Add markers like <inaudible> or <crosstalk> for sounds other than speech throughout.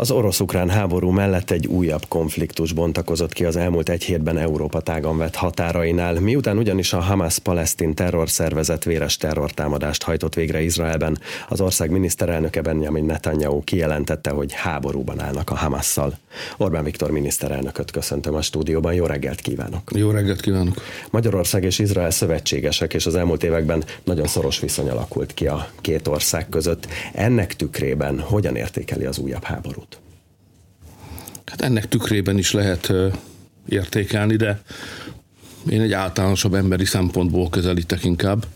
Az orosz-ukrán háború mellett egy újabb konfliktus bontakozott ki az elmúlt egy hétben Európa tágan vett határainál, miután ugyanis a Hamas-Palesztin terrorszervezet véres terrortámadást hajtott végre Izraelben, az ország miniszterelnöke Benjamin Netanyahu kijelentette, hogy háborúban állnak a Hamasszal. Orbán Viktor miniszterelnököt köszöntöm a stúdióban, jó reggelt kívánok! Jó reggelt kívánok! Magyarország és Izrael szövetségesek, és az elmúlt években nagyon szoros viszony alakult ki a két ország között. Ennek tükrében hogyan értékeli az újabb háborút? Hát ennek tükrében is lehet értékelni, de én egy általánosabb emberi szempontból közelítek inkább.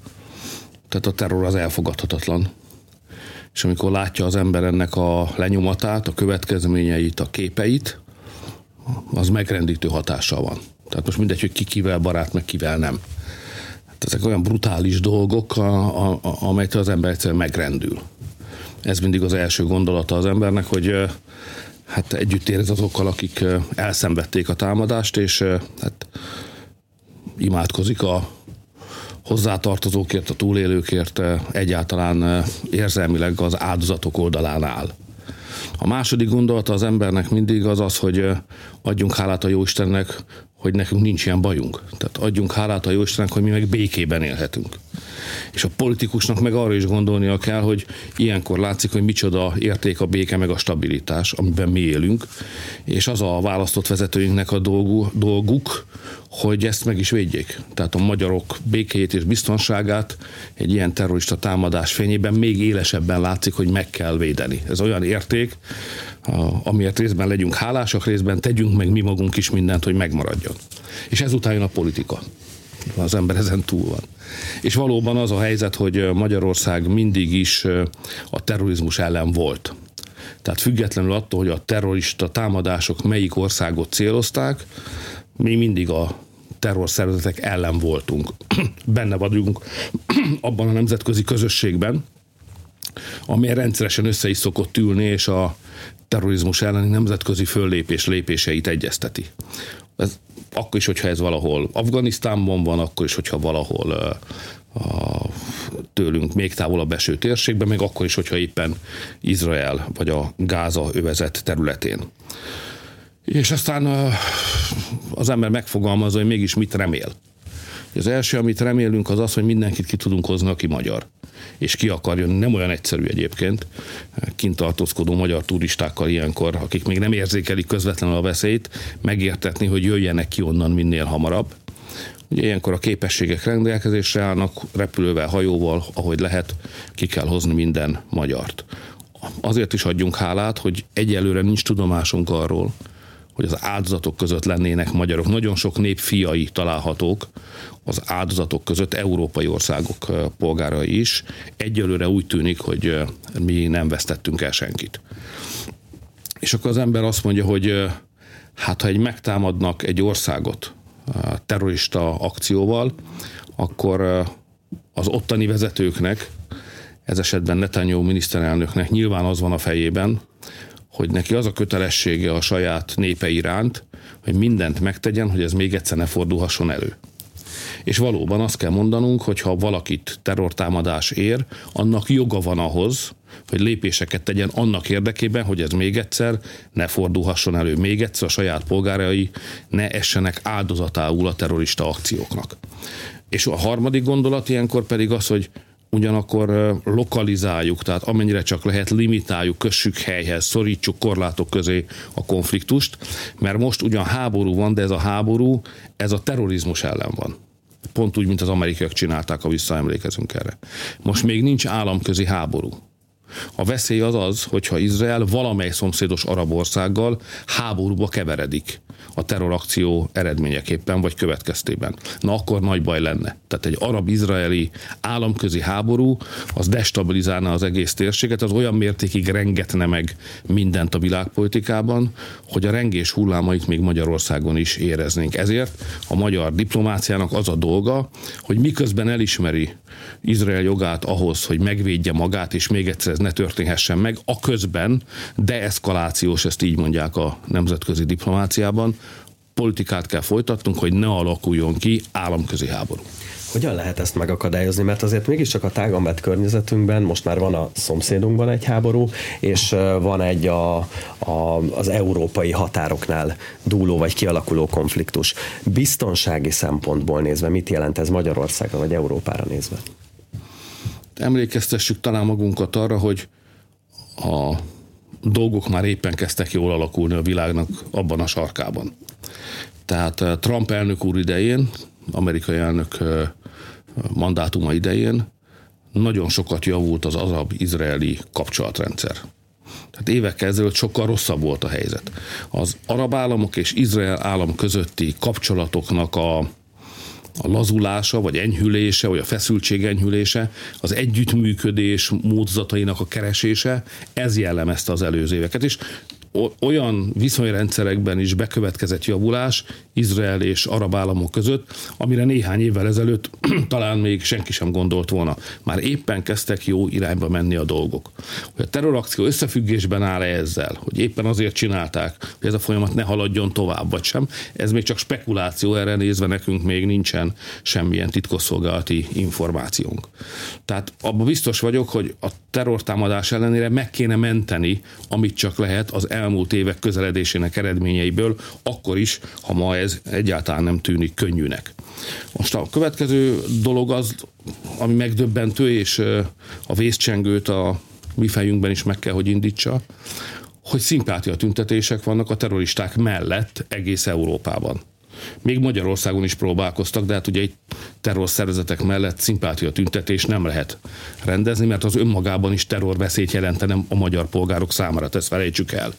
Tehát a terror az elfogadhatatlan. És amikor látja az ember ennek a lenyomatát, a következményeit, a képeit, az megrendítő hatással van. Tehát most mindegy, hogy ki kivel barát, meg kivel nem. Hát ezek olyan brutális dolgok, a, a, a, amelytől az ember egyszerűen megrendül. Ez mindig az első gondolata az embernek, hogy hát együtt érez azokkal, akik elszenvedték a támadást, és hát imádkozik a hozzátartozókért, a túlélőkért, egyáltalán érzelmileg az áldozatok oldalán áll. A második gondolata az embernek mindig az az, hogy adjunk hálát a Jóistennek, hogy nekünk nincs ilyen bajunk. Tehát adjunk hálát a Jóistennek, hogy mi meg békében élhetünk. És a politikusnak meg arra is gondolnia kell, hogy ilyenkor látszik, hogy micsoda érték a béke meg a stabilitás, amiben mi élünk, és az a választott vezetőinknek a dolgu, dolguk, hogy ezt meg is védjék. Tehát a magyarok békéjét és biztonságát egy ilyen terrorista támadás fényében még élesebben látszik, hogy meg kell védeni. Ez olyan érték, amiért részben legyünk hálásak, részben tegyünk meg mi magunk is mindent, hogy megmaradjon. És ezután jön a politika. Az ember ezen túl van. És valóban az a helyzet, hogy Magyarország mindig is a terrorizmus ellen volt. Tehát függetlenül attól, hogy a terrorista támadások melyik országot célozták, mi mindig a terrorszervezetek ellen voltunk. <clears throat> Benne vagyunk <clears throat> abban a nemzetközi közösségben, amely rendszeresen össze is szokott ülni, és a terrorizmus elleni nemzetközi föllépés lépéseit egyezteti. Ez, akkor is, hogyha ez valahol Afganisztánban van, akkor is, hogyha valahol a, tőlünk még távolabb eső térségben, még akkor is, hogyha éppen Izrael vagy a Gáza övezet területén. És aztán az ember megfogalmazza, hogy mégis mit remél. Az első, amit remélünk, az az, hogy mindenkit ki tudunk hozni, aki magyar. És ki akar jönni. Nem olyan egyszerű egyébként. Kint tartózkodó magyar turistákkal ilyenkor, akik még nem érzékelik közvetlenül a veszélyt, megértetni, hogy jöjjenek ki onnan minél hamarabb. Ugye ilyenkor a képességek rendelkezésre állnak, repülővel, hajóval, ahogy lehet, ki kell hozni minden magyart. Azért is adjunk hálát, hogy egyelőre nincs tudomásunk arról, hogy az áldozatok között lennének magyarok. Nagyon sok nép fiai találhatók az áldozatok között, európai országok polgárai is. Egyelőre úgy tűnik, hogy mi nem vesztettünk el senkit. És akkor az ember azt mondja, hogy hát ha egy megtámadnak egy országot terrorista akcióval, akkor az ottani vezetőknek, ez esetben Netanyahu miniszterelnöknek nyilván az van a fejében, hogy neki az a kötelessége a saját népe iránt, hogy mindent megtegyen, hogy ez még egyszer ne fordulhasson elő. És valóban azt kell mondanunk, hogy ha valakit terrortámadás ér, annak joga van ahhoz, hogy lépéseket tegyen annak érdekében, hogy ez még egyszer ne fordulhasson elő, még egyszer a saját polgárai ne essenek áldozatául a terrorista akcióknak. És a harmadik gondolat ilyenkor pedig az, hogy ugyanakkor lokalizáljuk, tehát amennyire csak lehet limitáljuk, kössük helyhez, szorítsuk korlátok közé a konfliktust, mert most ugyan háború van, de ez a háború, ez a terrorizmus ellen van. Pont úgy, mint az amerikaiak csinálták, ha visszaemlékezünk erre. Most még nincs államközi háború. A veszély az az, hogyha Izrael valamely szomszédos arab országgal háborúba keveredik a terrorakció eredményeképpen vagy következtében. Na akkor nagy baj lenne. Tehát egy arab-izraeli államközi háború az destabilizálna az egész térséget, az olyan mértékig rengetne meg mindent a világpolitikában, hogy a rengés hullámait még Magyarországon is éreznénk. Ezért a magyar diplomáciának az a dolga, hogy miközben elismeri Izrael jogát ahhoz, hogy megvédje magát, és még egyszer ez ne történhessen meg, a közben deeszkalációs, ezt így mondják a nemzetközi diplomáciában, politikát kell folytatnunk, hogy ne alakuljon ki államközi háború. Hogyan lehet ezt megakadályozni? Mert azért mégiscsak a tágan vett környezetünkben most már van a szomszédunkban egy háború, és van egy a, a, az európai határoknál dúló vagy kialakuló konfliktus. Biztonsági szempontból nézve mit jelent ez Magyarországra vagy Európára nézve? Emlékeztessük talán magunkat arra, hogy a dolgok már éppen kezdtek jól alakulni a világnak abban a sarkában. Tehát eh, Trump elnök úr idején, amerikai elnök eh, mandátuma idején nagyon sokat javult az arab-izraeli kapcsolatrendszer. Tehát évekkel ezelőtt sokkal rosszabb volt a helyzet. Az arab államok és Izrael állam közötti kapcsolatoknak a a lazulása, vagy enyhülése, vagy a feszültség enyhülése, az együttműködés módozatainak a keresése, ez jellemezte az előző éveket. És olyan viszonyrendszerekben is bekövetkezett javulás Izrael és arab államok között, amire néhány évvel ezelőtt <clears throat> talán még senki sem gondolt volna. Már éppen kezdtek jó irányba menni a dolgok. Hogy a terrorakció összefüggésben áll -e ezzel, hogy éppen azért csinálták, hogy ez a folyamat ne haladjon tovább, vagy sem, ez még csak spekuláció, erre nézve nekünk még nincsen semmilyen titkosszolgálati információnk. Tehát abban biztos vagyok, hogy a terrortámadás ellenére meg kéne menteni, amit csak lehet az el elmúlt évek közeledésének eredményeiből, akkor is, ha ma ez egyáltalán nem tűnik könnyűnek. Most a következő dolog az, ami megdöbbentő, és a vészcsengőt a mi fejünkben is meg kell, hogy indítsa, hogy szimpátia tüntetések vannak a terroristák mellett egész Európában. Még Magyarországon is próbálkoztak, de hát ugye egy terrorszervezetek mellett szimpátia tüntetés nem lehet rendezni, mert az önmagában is terrorveszélyt jelentene a magyar polgárok számára, ezt felejtsük el.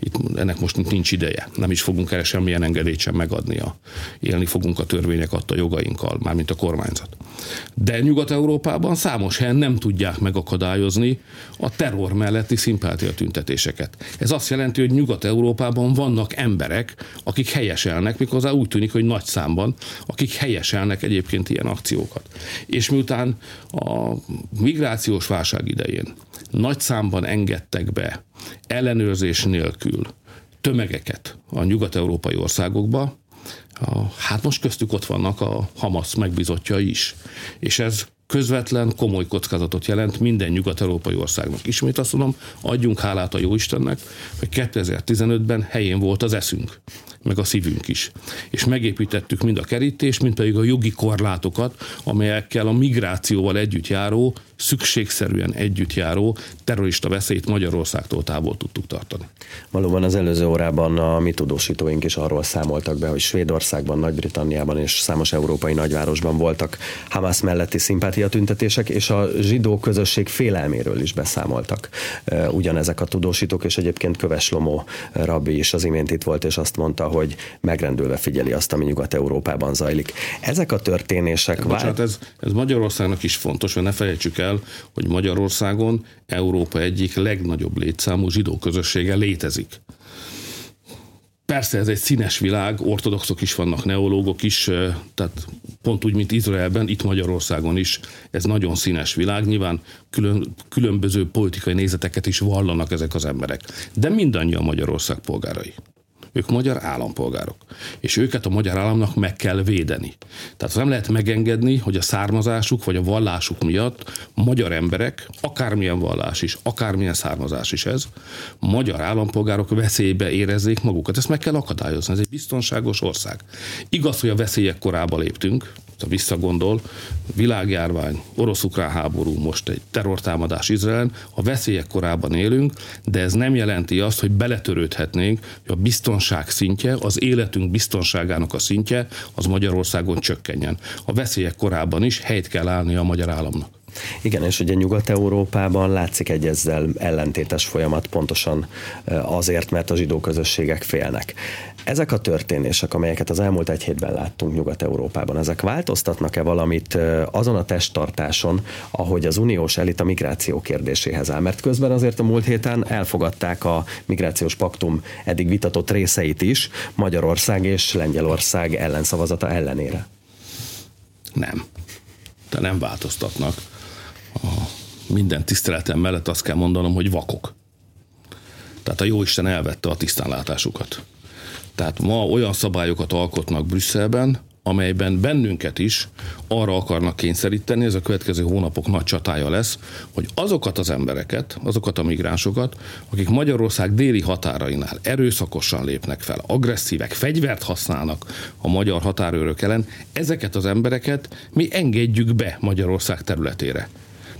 Itt ennek most nincs ideje. Nem is fogunk erre semmilyen engedélyt sem megadni. A, élni fogunk a törvények adta jogainkkal, mármint a kormányzat. De Nyugat-Európában számos helyen nem tudják megakadályozni a terror melletti szimpátia tüntetéseket. Ez azt jelenti, hogy Nyugat-Európában vannak emberek, akik helyeselnek, mikor úgy tűnik, hogy nagy számban, akik helyeselnek egyébként ilyen akciókat. És miután a migrációs válság idején nagy számban engedtek be ellenőrzés nélkül tömegeket a nyugat-európai országokba, hát most köztük ott vannak a Hamas megbizotja is. És ez közvetlen, komoly kockázatot jelent minden nyugat-európai országnak. Ismét azt mondom, adjunk hálát a Jóistennek, hogy 2015-ben helyén volt az eszünk meg a szívünk is. És megépítettük mind a kerítést, mind pedig a jogi korlátokat, amelyekkel a migrációval együtt járó, szükségszerűen együtt járó terrorista veszélyt Magyarországtól távol tudtuk tartani. Valóban az előző órában a mi tudósítóink is arról számoltak be, hogy Svédországban, Nagy-Britanniában és számos európai nagyvárosban voltak Hamas melletti szimpátiatüntetések, és a zsidó közösség félelméről is beszámoltak ugyanezek a tudósítók, és egyébként Köves Lomó rabbi is az imént itt volt, és azt mondta, hogy megrendülve figyeli azt, ami Nyugat-Európában zajlik. Ezek a történések... Hát, bocsánat, ez, ez Magyarországnak is fontos, hogy ne felejtsük el, hogy Magyarországon Európa egyik legnagyobb létszámú zsidó közössége létezik. Persze ez egy színes világ, ortodoxok is vannak, neológok is, tehát pont úgy, mint Izraelben, itt Magyarországon is ez nagyon színes világ. Nyilván külön, különböző politikai nézeteket is vallanak ezek az emberek. De mindannyian Magyarország polgárai. Ők magyar állampolgárok. És őket a magyar államnak meg kell védeni. Tehát nem lehet megengedni, hogy a származásuk vagy a vallásuk miatt magyar emberek, akármilyen vallás is, akármilyen származás is ez, magyar állampolgárok veszélybe érezzék magukat. Ezt meg kell akadályozni. Ez egy biztonságos ország. Igaz, hogy a veszélyek korába léptünk, ha visszagondol, világjárvány, orosz-ukrán háború, most egy terrortámadás Izraelen, a veszélyek korában élünk, de ez nem jelenti azt, hogy beletörődhetnénk, hogy a biztonság szintje, az életünk biztonságának a szintje az Magyarországon csökkenjen. A veszélyek korában is helyt kell állni a magyar államnak. Igen, és ugye Nyugat-Európában látszik egy ezzel ellentétes folyamat pontosan azért, mert a zsidó közösségek félnek. Ezek a történések, amelyeket az elmúlt egy hétben láttunk Nyugat-Európában, ezek változtatnak-e valamit azon a testtartáson, ahogy az uniós elit a migráció kérdéséhez áll? Mert közben azért a múlt héten elfogadták a migrációs paktum eddig vitatott részeit is Magyarország és Lengyelország ellenszavazata ellenére. Nem. De nem változtatnak a minden tiszteletem mellett azt kell mondanom, hogy vakok. Tehát a Jóisten elvette a tisztánlátásukat. Tehát ma olyan szabályokat alkotnak Brüsszelben, amelyben bennünket is arra akarnak kényszeríteni, ez a következő hónapok nagy csatája lesz, hogy azokat az embereket, azokat a migránsokat, akik Magyarország déli határainál erőszakosan lépnek fel, agresszívek, fegyvert használnak a magyar határőrök ellen, ezeket az embereket mi engedjük be Magyarország területére.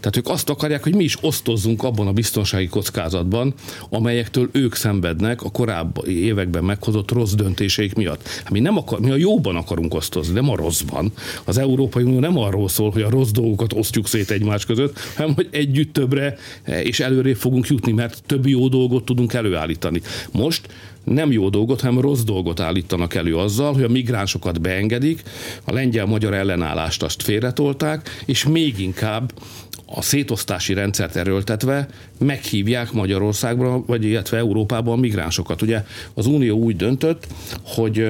Tehát ők azt akarják, hogy mi is osztozzunk abban a biztonsági kockázatban, amelyektől ők szenvednek a korábbi években meghozott rossz döntéseik miatt. Hát mi, nem akar, mi a jóban akarunk osztozni, nem a rosszban. Az Európai Unió nem arról szól, hogy a rossz dolgokat osztjuk szét egymás között, hanem hogy együtt többre és előrébb fogunk jutni, mert több jó dolgot tudunk előállítani. Most nem jó dolgot, hanem rossz dolgot állítanak elő azzal, hogy a migránsokat beengedik, a lengyel-magyar ellenállást azt félretolták, és még inkább a szétosztási rendszert erőltetve meghívják Magyarországra, vagy illetve Európában a migránsokat. Ugye az Unió úgy döntött, hogy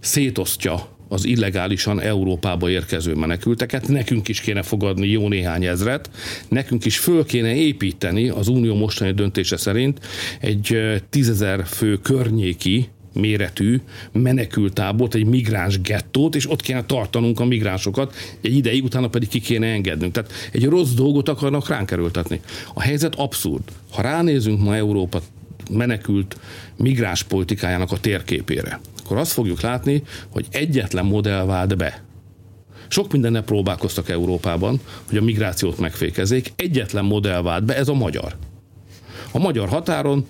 szétosztja az illegálisan Európába érkező menekülteket. Nekünk is kéne fogadni jó néhány ezret, nekünk is föl kéne építeni az Unió mostani döntése szerint egy tízezer fő környéki méretű menekültábort, egy migráns gettót, és ott kéne tartanunk a migránsokat, egy ideig, utána pedig ki kéne engednünk. Tehát egy rossz dolgot akarnak ránk erőltetni. A helyzet abszurd. Ha ránézünk ma Európa menekült migráns politikájának a térképére, akkor azt fogjuk látni, hogy egyetlen modell vált be. Sok mindennel próbálkoztak Európában, hogy a migrációt megfékezzék. Egyetlen modell vált be, ez a magyar. A magyar határon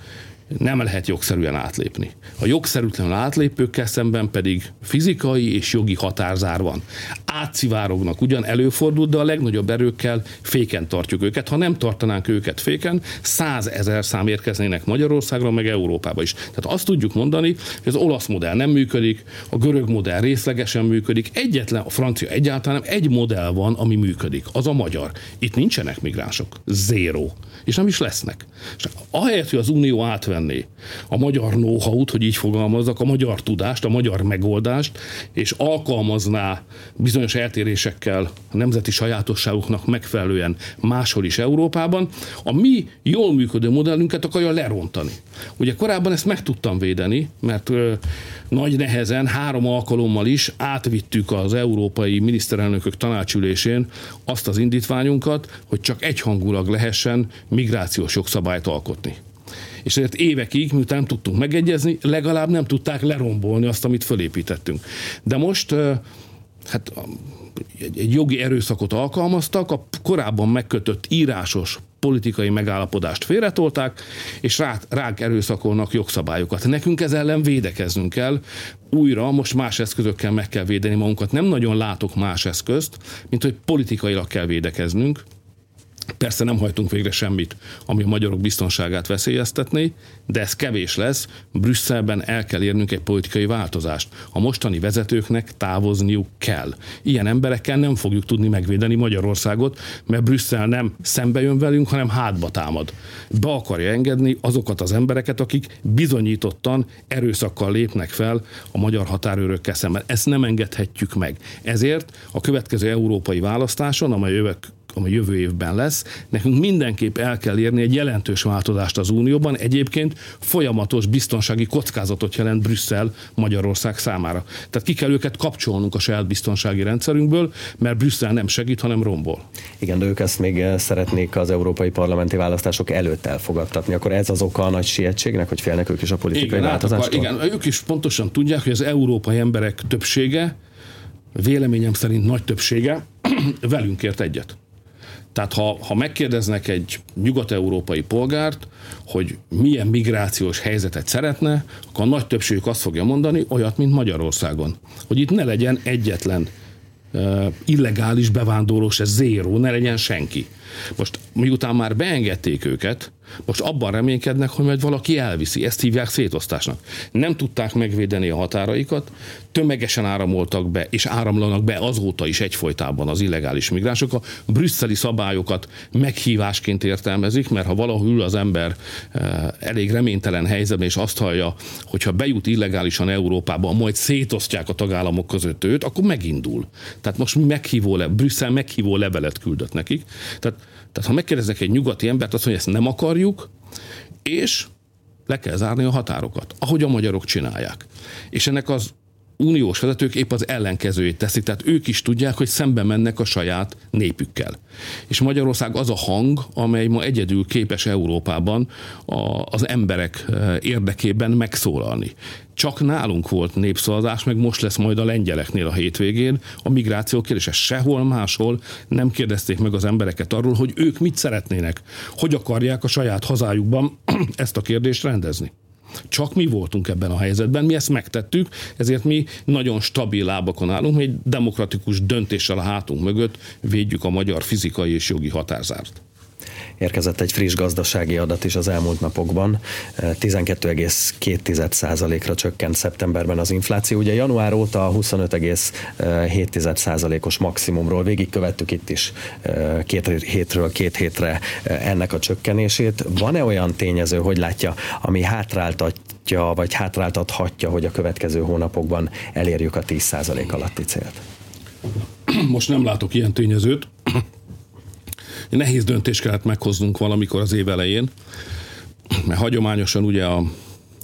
nem lehet jogszerűen átlépni. A jogszerűtlen átlépőkkel szemben pedig fizikai és jogi határzár van. Átszivárognak, ugyan előfordul, de a legnagyobb erőkkel féken tartjuk őket. Ha nem tartanánk őket féken, százezer szám érkeznének Magyarországra, meg Európába is. Tehát azt tudjuk mondani, hogy az olasz modell nem működik, a görög modell részlegesen működik, egyetlen, a francia egyáltalán nem, egy modell van, ami működik, az a magyar. Itt nincsenek migránsok. Zéro. És nem is lesznek. És ahelyett, hogy az Unió átven venné a magyar know-how-t, hogy így fogalmazzak, a magyar tudást, a magyar megoldást, és alkalmazná bizonyos eltérésekkel a nemzeti sajátosságoknak megfelelően máshol is Európában, a mi jól működő modellünket akarja lerontani. Ugye korábban ezt meg tudtam védeni, mert ö, nagy nehezen három alkalommal is átvittük az európai miniszterelnökök tanácsülésén azt az indítványunkat, hogy csak egyhangulag lehessen migrációs jogszabályt alkotni és ezért évekig, miután tudtunk megegyezni, legalább nem tudták lerombolni azt, amit fölépítettünk. De most hát egy jogi erőszakot alkalmaztak, a korábban megkötött írásos politikai megállapodást félretolták, és rá, ránk erőszakolnak jogszabályokat. Nekünk ez ellen védekeznünk kell, újra most más eszközökkel meg kell védeni magunkat. Nem nagyon látok más eszközt, mint hogy politikailag kell védekeznünk, Persze nem hajtunk végre semmit, ami a magyarok biztonságát veszélyeztetné, de ez kevés lesz. Brüsszelben el kell érnünk egy politikai változást. A mostani vezetőknek távozniuk kell. Ilyen emberekkel nem fogjuk tudni megvédeni Magyarországot, mert Brüsszel nem szembe jön velünk, hanem hátba támad. Be akarja engedni azokat az embereket, akik bizonyítottan erőszakkal lépnek fel a magyar határőrökkel szemben. Ezt nem engedhetjük meg. Ezért a következő európai választáson, amely jövök ami jövő évben lesz, nekünk mindenképp el kell érni egy jelentős változást az Unióban, egyébként folyamatos biztonsági kockázatot jelent Brüsszel Magyarország számára. Tehát ki kell őket kapcsolnunk a saját biztonsági rendszerünkből, mert Brüsszel nem segít, hanem rombol. Igen, de ők ezt még eh, szeretnék az európai parlamenti választások előtt elfogadtatni. Akkor ez az oka a nagy sietségnek, hogy félnek ők is a politikai igen, változástól? Igen, ők is pontosan tudják, hogy az európai emberek többsége, véleményem szerint nagy többsége <clears throat> velünk ért egyet. Tehát ha, ha megkérdeznek egy nyugat-európai polgárt, hogy milyen migrációs helyzetet szeretne, akkor a nagy többségük azt fogja mondani, olyat, mint Magyarországon. Hogy itt ne legyen egyetlen illegális bevándorlós, ez zéró, ne legyen senki. Most miután már beengedték őket, most abban reménykednek, hogy majd valaki elviszi. Ezt hívják szétosztásnak. Nem tudták megvédeni a határaikat, tömegesen áramoltak be, és áramlanak be azóta is egyfolytában az illegális migránsok. A brüsszeli szabályokat meghívásként értelmezik, mert ha valahol az ember eh, elég reménytelen helyzetben, és azt hallja, hogy ha bejut illegálisan Európába, majd szétosztják a tagállamok között őt, akkor megindul. Tehát most meghívó le, Brüsszel meghívó levelet küldött nekik. Tehát tehát ha megkérdezek egy nyugati embert, azt mondja, ezt nem akarjuk, és le kell zárni a határokat, ahogy a magyarok csinálják. És ennek az uniós vezetők épp az ellenkezőjét teszik, tehát ők is tudják, hogy szembe mennek a saját népükkel. És Magyarország az a hang, amely ma egyedül képes Európában a, az emberek érdekében megszólalni. Csak nálunk volt népszavazás, meg most lesz majd a lengyeleknél a hétvégén. A migráció kérdése sehol máshol nem kérdezték meg az embereket arról, hogy ők mit szeretnének, hogy akarják a saját hazájukban <clears throat> ezt a kérdést rendezni. Csak mi voltunk ebben a helyzetben, mi ezt megtettük, ezért mi nagyon stabil lábakon állunk, mi egy demokratikus döntéssel a hátunk mögött védjük a magyar fizikai és jogi határzárt. Érkezett egy friss gazdasági adat is az elmúlt napokban. 12,2%-ra csökkent szeptemberben az infláció. Ugye január óta a 25,7%-os maximumról végigkövettük itt is két hétről két hétre ennek a csökkenését. Van-e olyan tényező, hogy látja, ami hátráltatja, vagy hátráltathatja, hogy a következő hónapokban elérjük a 10% alatti célt? Most nem látok ilyen tényezőt. Nehéz döntést kellett meghoznunk valamikor az év elején, mert hagyományosan ugye a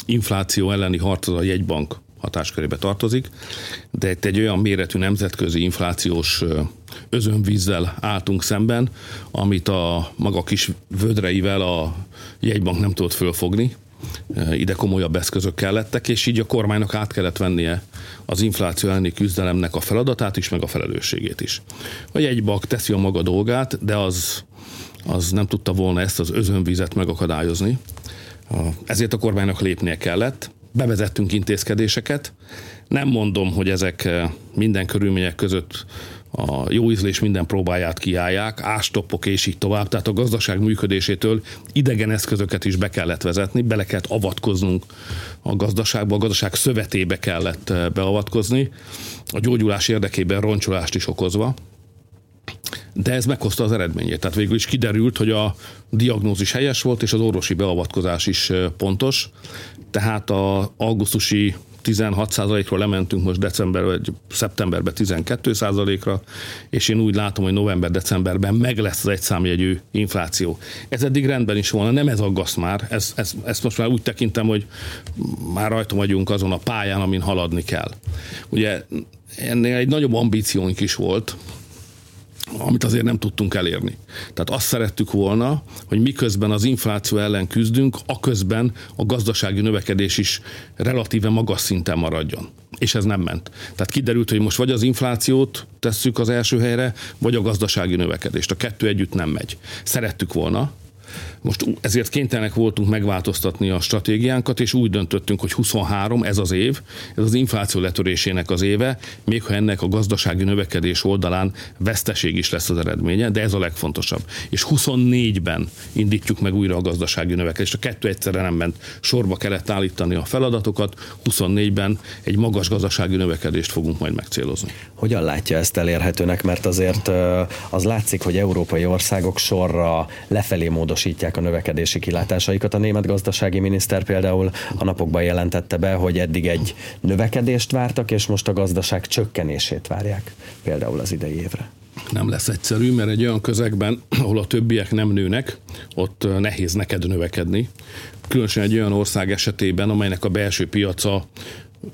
infláció elleni harc a jegybank hatáskörébe tartozik, de itt egy olyan méretű nemzetközi inflációs özönvízzel álltunk szemben, amit a maga kis vödreivel a jegybank nem tudott fölfogni, ide komolyabb eszközök kellettek, és így a kormánynak át kellett vennie az infláció elleni küzdelemnek a feladatát is, meg a felelősségét is. A jegybank teszi a maga dolgát, de az, az nem tudta volna ezt az özönvizet megakadályozni. Ezért a kormánynak lépnie kellett, bevezettünk intézkedéseket. Nem mondom, hogy ezek minden körülmények között a jó ízlés minden próbáját kiállják, ástoppok és így tovább. Tehát a gazdaság működésétől idegen eszközöket is be kellett vezetni, bele kellett avatkoznunk a gazdaságba, a gazdaság szövetébe kellett eh, beavatkozni, a gyógyulás érdekében roncsolást is okozva. De ez meghozta az eredményét. Tehát végül is kiderült, hogy a diagnózis helyes volt, és az orvosi beavatkozás is eh, pontos. Tehát a augusztusi 16%-ról lementünk most december vagy szeptemberben 12%-ra, és én úgy látom, hogy november-decemberben meg lesz az egyszámjegyű infláció. Ez eddig rendben is volna, nem ez aggaszt már, ez, ez, ezt most már úgy tekintem, hogy már rajta vagyunk azon a pályán, amin haladni kell. Ugye ennél egy nagyobb ambíciónk is volt, amit azért nem tudtunk elérni. Tehát azt szerettük volna, hogy miközben az infláció ellen küzdünk, aközben a gazdasági növekedés is relatíve magas szinten maradjon. És ez nem ment. Tehát kiderült, hogy most vagy az inflációt tesszük az első helyre, vagy a gazdasági növekedést. A kettő együtt nem megy. Szerettük volna, most ezért kénytelenek voltunk megváltoztatni a stratégiánkat, és úgy döntöttünk, hogy 23 ez az év, ez az infláció letörésének az éve, még ha ennek a gazdasági növekedés oldalán veszteség is lesz az eredménye, de ez a legfontosabb. És 24-ben indítjuk meg újra a gazdasági növekedést. A kettő egyszerre nem ment. Sorba kellett állítani a feladatokat, 24-ben egy magas gazdasági növekedést fogunk majd megcélozni. Hogyan látja ezt elérhetőnek? Mert azért az látszik, hogy európai országok sorra lefelé módosítják javítják a növekedési kilátásaikat. A német gazdasági miniszter például a napokban jelentette be, hogy eddig egy növekedést vártak, és most a gazdaság csökkenését várják például az idei évre. Nem lesz egyszerű, mert egy olyan közegben, <clears throat> ahol a többiek nem nőnek, ott nehéz neked növekedni. Különösen egy olyan ország esetében, amelynek a belső piaca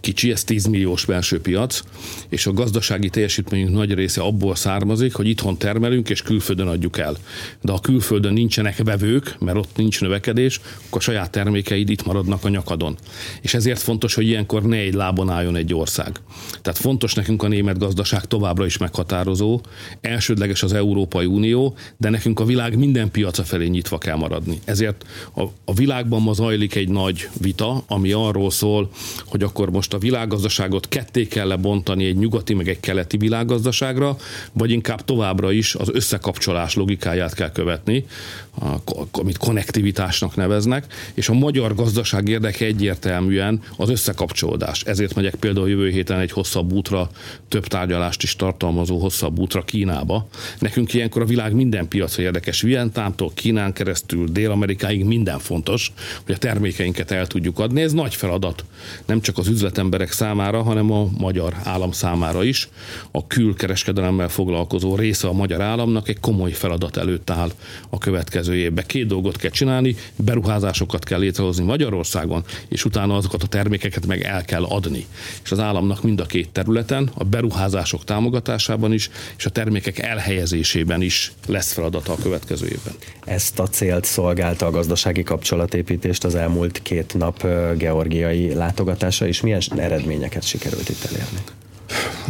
kicsi, ez 10 milliós belső piac, és a gazdasági teljesítményünk nagy része abból származik, hogy itthon termelünk és külföldön adjuk el. De ha külföldön nincsenek vevők, mert ott nincs növekedés, akkor a saját termékeid itt maradnak a nyakadon. És ezért fontos, hogy ilyenkor ne egy lábon álljon egy ország. Tehát fontos nekünk a német gazdaság továbbra is meghatározó, elsődleges az Európai Unió, de nekünk a világ minden piaca felé nyitva kell maradni. Ezért a, a világban ma zajlik egy nagy vita, ami arról szól, hogy akkor most a világgazdaságot ketté kell lebontani egy nyugati meg egy keleti világgazdaságra, vagy inkább továbbra is az összekapcsolás logikáját kell követni, amit konnektivitásnak neveznek, és a magyar gazdaság érdeke egyértelműen az összekapcsolódás. Ezért megyek például jövő héten egy hosszabb útra, több tárgyalást is tartalmazó hosszabb útra Kínába. Nekünk ilyenkor a világ minden piaca érdekes. Vietnámtól Kínán keresztül Dél-Amerikáig minden fontos, hogy a termékeinket el tudjuk adni. Ez nagy feladat. Nem csak az üzlet üzletemberek számára, hanem a magyar állam számára is. A külkereskedelemmel foglalkozó része a magyar államnak egy komoly feladat előtt áll a következő évben. Két dolgot kell csinálni, beruházásokat kell létrehozni Magyarországon, és utána azokat a termékeket meg el kell adni. És az államnak mind a két területen, a beruházások támogatásában is, és a termékek elhelyezésében is lesz feladata a következő évben. Ezt a célt szolgálta a gazdasági kapcsolatépítést az elmúlt két nap georgiai látogatása, és milyen eredményeket sikerült itt elérni?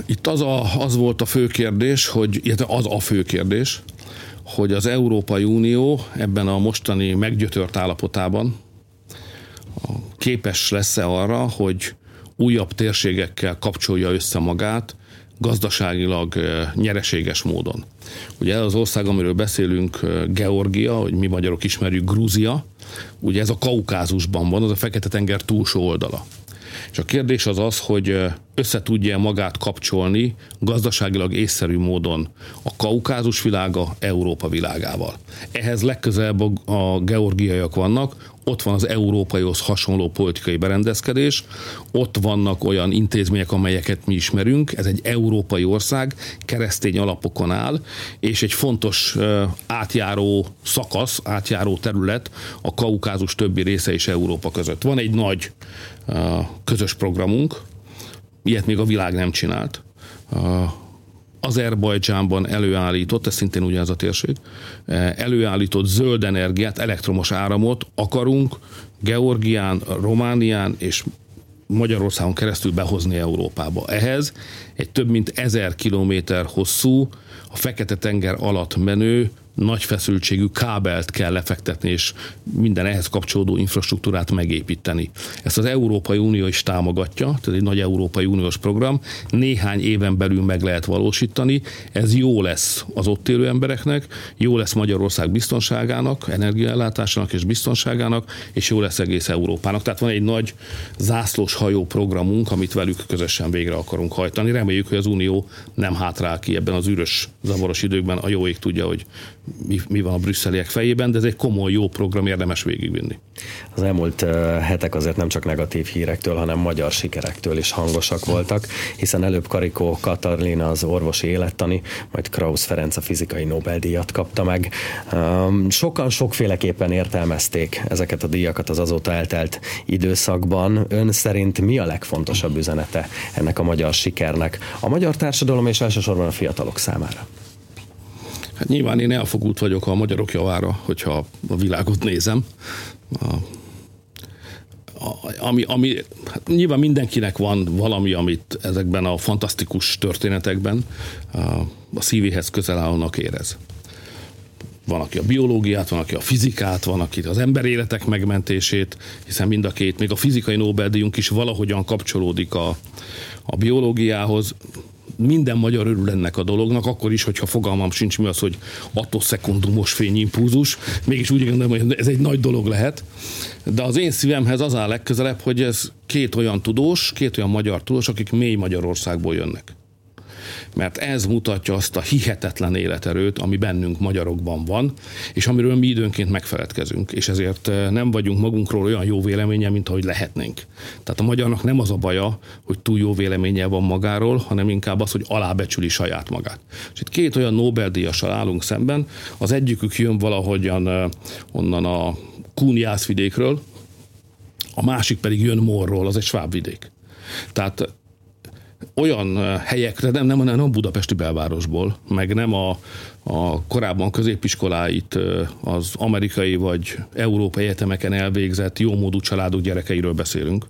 Itt az, a, az volt a fő kérdés, hogy az a fő kérdés, hogy az Európai Unió ebben a mostani meggyötört állapotában képes lesz-e arra, hogy újabb térségekkel kapcsolja össze magát, gazdaságilag nyereséges módon. Ugye az ország, amiről beszélünk, Georgia, hogy mi magyarok ismerjük, Grúzia, ugye ez a Kaukázusban van, az a Fekete-tenger túlsó oldala. És a kérdés az az, hogy össze tudja magát kapcsolni gazdaságilag észszerű módon a kaukázus világa Európa világával. Ehhez legközelebb a georgiaiak vannak, ott van az európaihoz hasonló politikai berendezkedés, ott vannak olyan intézmények, amelyeket mi ismerünk, ez egy európai ország, keresztény alapokon áll, és egy fontos átjáró szakasz, átjáró terület a kaukázus többi része és Európa között. Van egy nagy közös programunk, ilyet még a világ nem csinált. Azerbajdzsánban előállított, ez szintén ugyanaz a térség, előállított zöld energiát, elektromos áramot akarunk Georgián, Románián és Magyarországon keresztül behozni Európába. Ehhez egy több mint ezer kilométer hosszú, a Fekete-tenger alatt menő nagy feszültségű kábelt kell lefektetni, és minden ehhez kapcsolódó infrastruktúrát megépíteni. Ezt az Európai Unió is támogatja, tehát egy nagy Európai Uniós program, néhány éven belül meg lehet valósítani, ez jó lesz az ott élő embereknek, jó lesz Magyarország biztonságának, energiaellátásának és biztonságának, és jó lesz egész Európának. Tehát van egy nagy zászlós hajó programunk, amit velük közösen végre akarunk hajtani. Reméljük, hogy az Unió nem hátrál ki ebben az űrös, zavaros időkben, a jó ég tudja, hogy mi, mi van a brüsszeliek fejében, de ez egy komoly, jó program, érdemes végigvinni. Az elmúlt hetek azért nem csak negatív hírektől, hanem magyar sikerektől is hangosak voltak, hiszen előbb Karikó Katarlina az orvosi élettani, majd Krausz Ferenc a fizikai Nobel-díjat kapta meg. Sokan sokféleképpen értelmezték ezeket a díjakat az azóta eltelt időszakban. Ön szerint mi a legfontosabb üzenete ennek a magyar sikernek? A magyar társadalom és elsősorban a fiatalok számára. Hát nyilván én elfogult vagyok a magyarok javára, hogyha a világot nézem. A, ami, ami, hát nyilván mindenkinek van valami, amit ezekben a fantasztikus történetekben a, a szívéhez közel állónak érez. Van, aki a biológiát, van, aki a fizikát, van, aki az emberéletek megmentését, hiszen mind a két, még a fizikai Nobel-díjunk is valahogyan kapcsolódik a, a biológiához minden magyar örül ennek a dolognak, akkor is, hogyha fogalmam sincs mi az, hogy attoszekundumos fényimpulzus, mégis úgy gondolom, hogy ez egy nagy dolog lehet. De az én szívemhez az áll legközelebb, hogy ez két olyan tudós, két olyan magyar tudós, akik mély Magyarországból jönnek mert ez mutatja azt a hihetetlen életerőt, ami bennünk magyarokban van, és amiről mi időnként megfeledkezünk, és ezért eh, nem vagyunk magunkról olyan jó véleménye, mint ahogy lehetnénk. Tehát a magyarnak nem az a baja, hogy túl jó véleménye van magáról, hanem inkább az, hogy alábecsüli saját magát. És itt két olyan Nobel-díjassal állunk szemben, az egyikük jön valahogyan eh, onnan a Kúniászvidékről, a másik pedig jön Morról, az egy svábvidék. Tehát olyan helyekre, nem, nem, nem a budapesti belvárosból, meg nem a, a korábban középiskoláit az amerikai vagy európai egyetemeken elvégzett jómódú családok gyerekeiről beszélünk,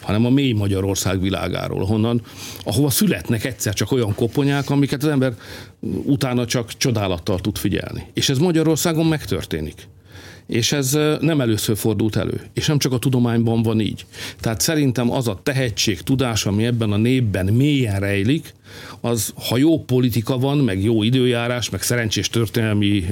hanem a mély Magyarország világáról, honnan, ahova születnek egyszer csak olyan koponyák, amiket az ember utána csak csodálattal tud figyelni. És ez Magyarországon megtörténik. És ez nem először fordult elő. És nem csak a tudományban van így. Tehát szerintem az a tehetség, tudás, ami ebben a népben mélyen rejlik, az, ha jó politika van, meg jó időjárás, meg szerencsés történelmi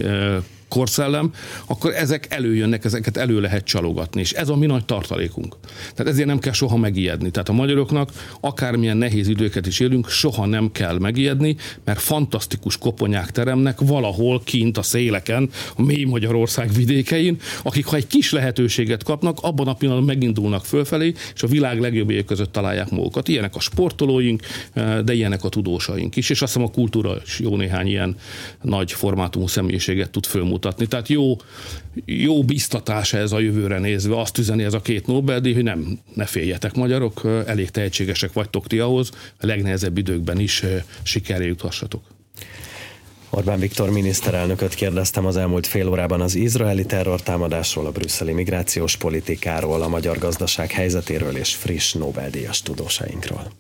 korszellem, akkor ezek előjönnek, ezeket elő lehet csalogatni, és ez a mi nagy tartalékunk. Tehát ezért nem kell soha megijedni. Tehát a magyaroknak akármilyen nehéz időket is élünk, soha nem kell megijedni, mert fantasztikus koponyák teremnek valahol kint a széleken, a mély Magyarország vidékein, akik ha egy kis lehetőséget kapnak, abban a pillanatban megindulnak fölfelé, és a világ legjobbjai között találják magukat. Ilyenek a sportolóink, de ilyenek a tudósaink is, és azt hiszem a kultúra is jó néhány ilyen nagy formátumú személyiséget tud fölmutatni. Tehát jó, jó biztatása ez a jövőre nézve, azt üzeni ez a két Nobel-díj, hogy nem, ne féljetek magyarok, elég tehetségesek vagytok ti ahhoz, a legnehezebb időkben is sikerre juthassatok. Orbán Viktor miniszterelnököt kérdeztem az elmúlt fél órában az izraeli terrortámadásról, a brüsszeli migrációs politikáról, a magyar gazdaság helyzetéről és friss Nobel-díjas tudósainkról.